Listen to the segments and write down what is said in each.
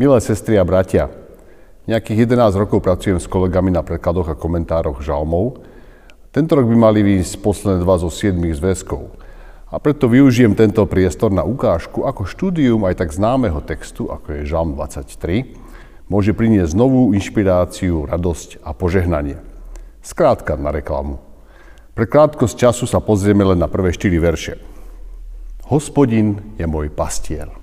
Milé sestry a bratia, nejakých 11 rokov pracujem s kolegami na prekladoch a komentároch žalmov. Tento rok by mali výjsť posledné dva zo 7 zväzkov. A preto využijem tento priestor na ukážku, ako štúdium aj tak známeho textu, ako je Žalm 23, môže priniesť novú inšpiráciu, radosť a požehnanie. Skrátka na reklamu. Pre krátkosť času sa pozrieme len na prvé 4 verše. Hospodin je môj pastier.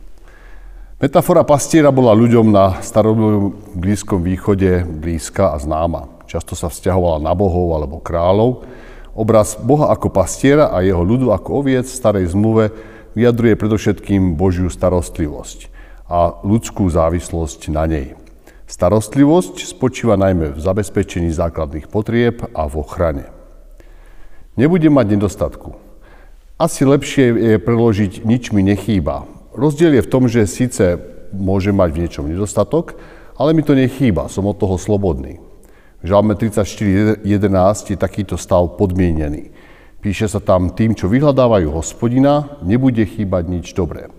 Metafora pastiera bola ľuďom na starobilom Blízkom východe blízka a známa. Často sa vzťahovala na bohov alebo kráľov. Obraz Boha ako pastiera a jeho ľudu ako oviec v starej zmluve vyjadruje predovšetkým Božiu starostlivosť a ľudskú závislosť na nej. Starostlivosť spočíva najmä v zabezpečení základných potrieb a v ochrane. Nebudem mať nedostatku. Asi lepšie je preložiť nič mi nechýba, Rozdiel je v tom, že síce môže mať v niečom nedostatok, ale mi to nechýba, som od toho slobodný. V Žalme 34.11 je takýto stav podmienený. Píše sa tam, tým, čo vyhľadávajú hospodina, nebude chýbať nič dobré.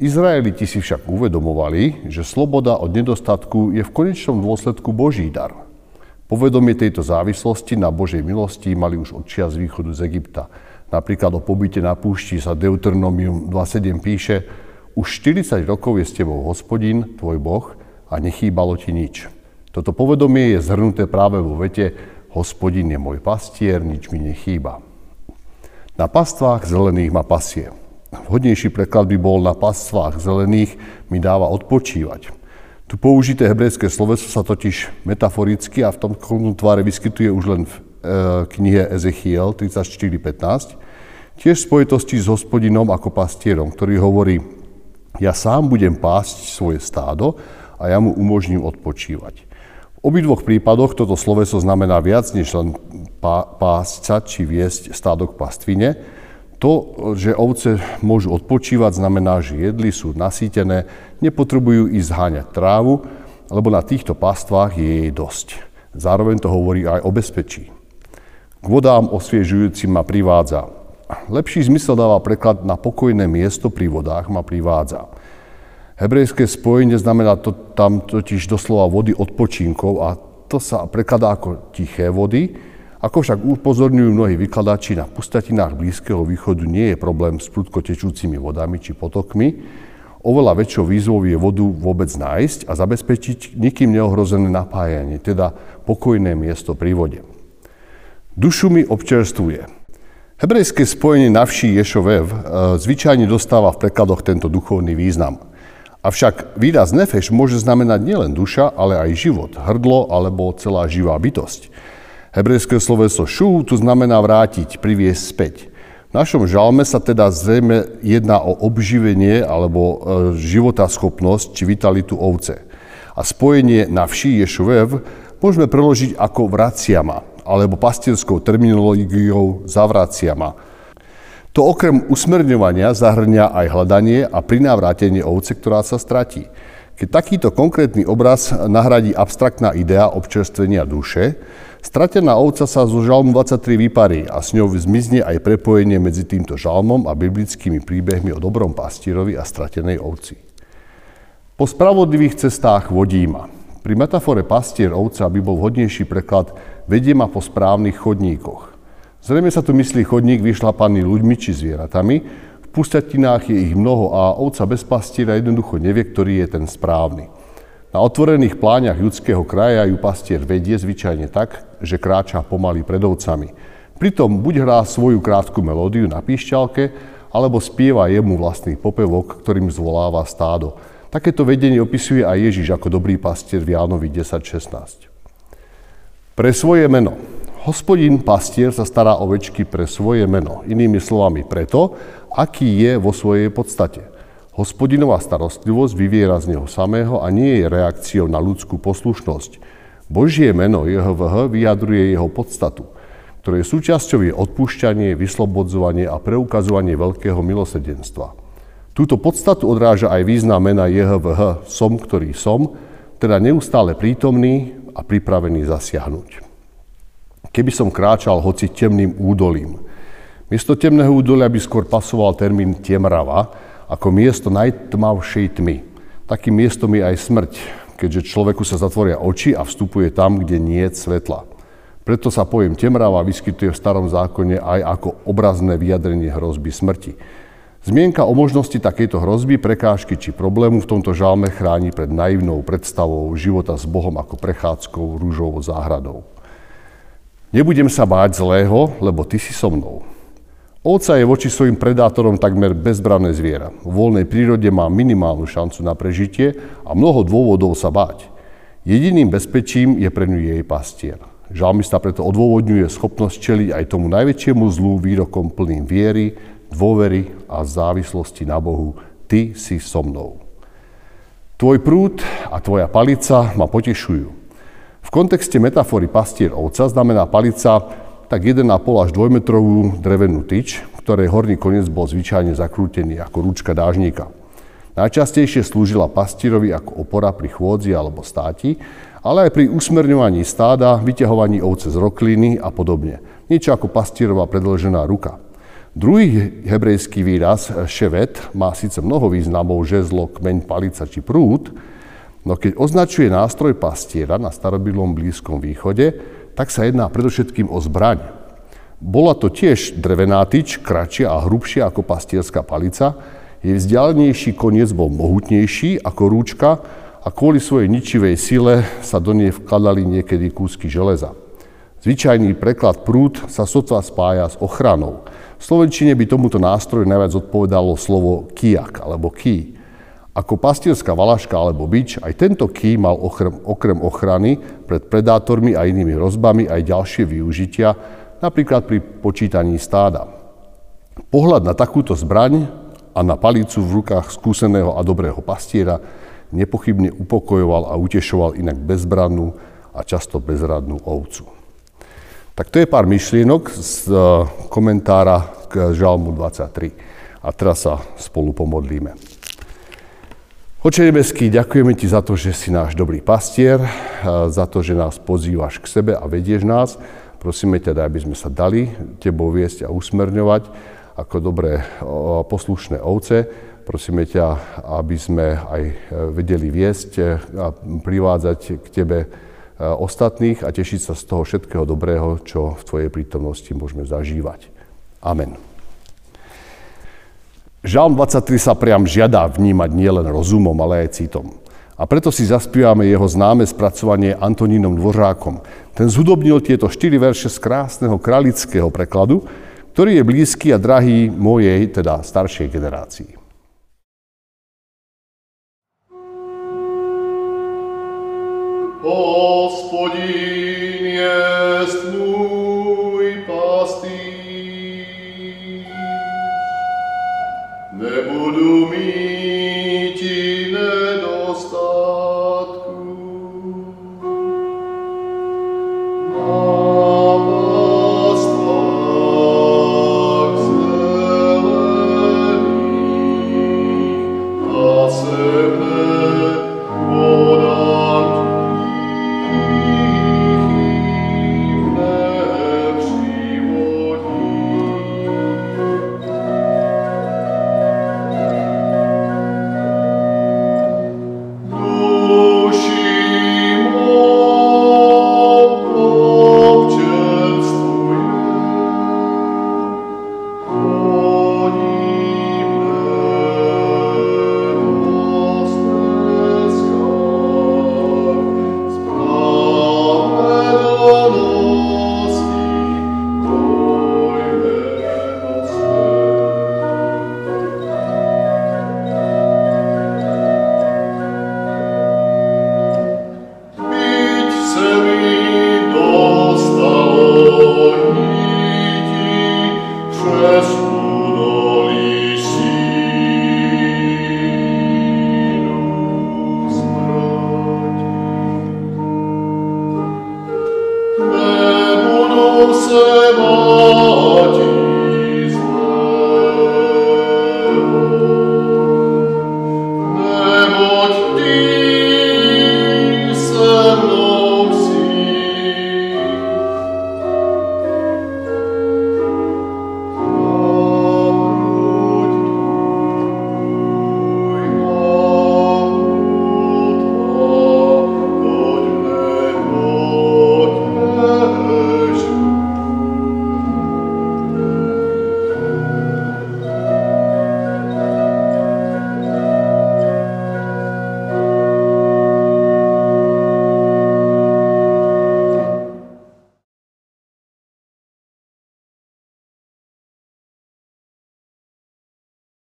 Izraeliti si však uvedomovali, že sloboda od nedostatku je v konečnom dôsledku Boží dar. Povedomie tejto závislosti na Božej milosti mali už od čias východu z Egypta. Napríklad o pobyte na púšti sa Deuteronomium 2.7 píše Už 40 rokov je s tebou hospodin, tvoj Boh, a nechýbalo ti nič. Toto povedomie je zhrnuté práve vo vete Hospodin je môj pastier, nič mi nechýba. Na pastvách zelených ma pasie. Vhodnejší preklad by bol na pastvách zelených mi dáva odpočívať. Tu použité hebrejské sloveso sa totiž metaforicky a v tom tváre vyskytuje už len v knihe Ezechiel 34.15, tiež v spojitosti s hospodinom ako pastierom, ktorý hovorí, ja sám budem pásť svoje stádo a ja mu umožním odpočívať. V obidvoch prípadoch toto sloveso znamená viac než len pásť sa či viesť stádok pastvine. To, že ovce môžu odpočívať, znamená, že jedli sú nasýtené, nepotrebujú ísť zháňať trávu, lebo na týchto pastvách je jej dosť. Zároveň to hovorí aj o bezpečí. K vodám osviežujúcim ma privádza. Lepší zmysel dáva preklad na pokojné miesto pri vodách ma privádza. Hebrejské spojenie znamená to, tam totiž doslova vody odpočinkov a to sa prekladá ako tiché vody, ako však upozorňujú mnohí vykladači, na pustatinách Blízkeho východu nie je problém s prudko tečúcimi vodami či potokmi. Oveľa väčšou výzvou je vodu vôbec nájsť a zabezpečiť nikým neohrozené napájanie, teda pokojné miesto pri vode. Dušu mi občerstvuje. Hebrejské spojenie navší Ješovev e, zvyčajne dostáva v prekladoch tento duchovný význam. Avšak výraz nefeš môže znamenať nielen duša, ale aj život, hrdlo alebo celá živá bytosť. Hebrejské sloveso šu tu znamená vrátiť, priviesť späť. V našom žalme sa teda zrejme jedná o obživenie alebo e, životaschopnosť či vitalitu ovce. A spojenie navší Ješovev môžeme preložiť ako vraciama, alebo pastierskou terminológiou zavraciama. To okrem usmerňovania zahrňa aj hľadanie a prinávrátenie ovce, ktorá sa stratí. Keď takýto konkrétny obraz nahradí abstraktná idea občerstvenia duše, stratená ovca sa zo žalmu 23 vyparí a s ňou zmizne aj prepojenie medzi týmto žalmom a biblickými príbehmi o dobrom pastírovi a stratenej ovci. Po spravodlivých cestách vodí ma. Pri metafore pastier ovca by bol vhodnejší preklad vedie ma po správnych chodníkoch. Zrejme sa tu myslí chodník vyšlapaný ľuďmi či zvieratami, v pustatinách je ich mnoho a ovca bez pastiera jednoducho nevie, ktorý je ten správny. Na otvorených pláňach ľudského kraja ju pastier vedie zvyčajne tak, že kráča pomaly pred ovcami. Pritom buď hrá svoju krátku melódiu na píšťalke, alebo spieva jemu vlastný popevok, ktorým zvoláva stádo. Takéto vedenie opisuje aj Ježiš ako dobrý pastier v Jánovi 10.16. Pre svoje meno. Hospodin pastier sa stará o večky pre svoje meno. Inými slovami preto, aký je vo svojej podstate. Hospodinová starostlivosť vyviera z neho samého a nie je reakciou na ľudskú poslušnosť. Božie meno JHVH vyjadruje jeho podstatu, ktorej súčasťou je odpúšťanie, vyslobodzovanie a preukazovanie veľkého milosedenstva. Túto podstatu odráža aj význam mena JHVH som, ktorý som, teda neustále prítomný a pripravený zasiahnuť. Keby som kráčal hoci temným údolím, miesto temného údolia by skôr pasoval termín temrava, ako miesto najtmavšej tmy. Takým miestom je aj smrť, keďže človeku sa zatvoria oči a vstupuje tam, kde nie je svetla. Preto sa pojem temráva vyskytuje v starom zákone aj ako obrazné vyjadrenie hrozby smrti. Zmienka o možnosti takejto hrozby, prekážky či problému v tomto žalme chráni pred naivnou predstavou života s Bohom ako prechádzkou rúžovou záhradou. Nebudem sa báť zlého, lebo ty si so mnou. Ovca je voči svojim predátorom takmer bezbranné zviera. V voľnej prírode má minimálnu šancu na prežitie a mnoho dôvodov sa báť. Jediným bezpečím je pre ňu jej pastier. Žalmista preto odôvodňuje schopnosť čeliť aj tomu najväčšiemu zlu výrokom plným viery, dôvery a závislosti na Bohu. Ty si so mnou. Tvoj prúd a tvoja palica ma potešujú. V kontexte metafory pastier ovca znamená palica tak 1,5 až 2 metrovú drevenú tyč, ktorej horný koniec bol zvyčajne zakrútený ako rúčka dážnika. Najčastejšie slúžila pastierovi ako opora pri chôdzi alebo státi, ale aj pri usmerňovaní stáda, vyťahovaní ovce z rokliny a podobne. Niečo ako pastierová predlžená ruka. Druhý hebrejský výraz, ševet, má síce mnoho významov, žezlo, kmeň, palica či prúd, no keď označuje nástroj pastiera na starobilom Blízkom východe, tak sa jedná predovšetkým o zbraň. Bola to tiež drevená tyč, kratšia a hrubšia ako pastierská palica, jej vzdialenejší koniec bol mohutnejší ako rúčka a kvôli svojej ničivej sile sa do nej vkladali niekedy kúsky železa. Zvyčajný preklad prúd sa sotva spája s ochranou, v slovenčine by tomuto nástroju najviac odpovedalo slovo kijak alebo ký. Ako pastierská valaška alebo bič, aj tento ký mal okrem, okrem ochrany pred predátormi a inými hrozbami aj ďalšie využitia, napríklad pri počítaní stáda. Pohľad na takúto zbraň a na palicu v rukách skúseného a dobrého pastiera nepochybne upokojoval a utešoval inak bezbrannú a často bezradnú ovcu. Tak to je pár myšlienok z e, komentára k Žalmu 23. A teraz sa spolu pomodlíme. Oče nebeský, ďakujeme Ti za to, že si náš dobrý pastier, e, za to, že nás pozývaš k sebe a vedieš nás. Prosíme ťa, aby sme sa dali Tebou viesť a usmerňovať ako dobré poslušné ovce. Prosíme ťa, aby sme aj e, vedeli viesť a privádzať k Tebe ostatných a tešiť sa z toho všetkého dobrého, čo v Tvojej prítomnosti môžeme zažívať. Amen. Žalm 23 sa priam žiada vnímať nielen rozumom, ale aj citom. A preto si zaspívame jeho známe spracovanie Antonínom Dvořákom. Ten zhudobnil tieto štyri verše z krásneho kralického prekladu, ktorý je blízky a drahý mojej, teda staršej generácii. Hospodin jest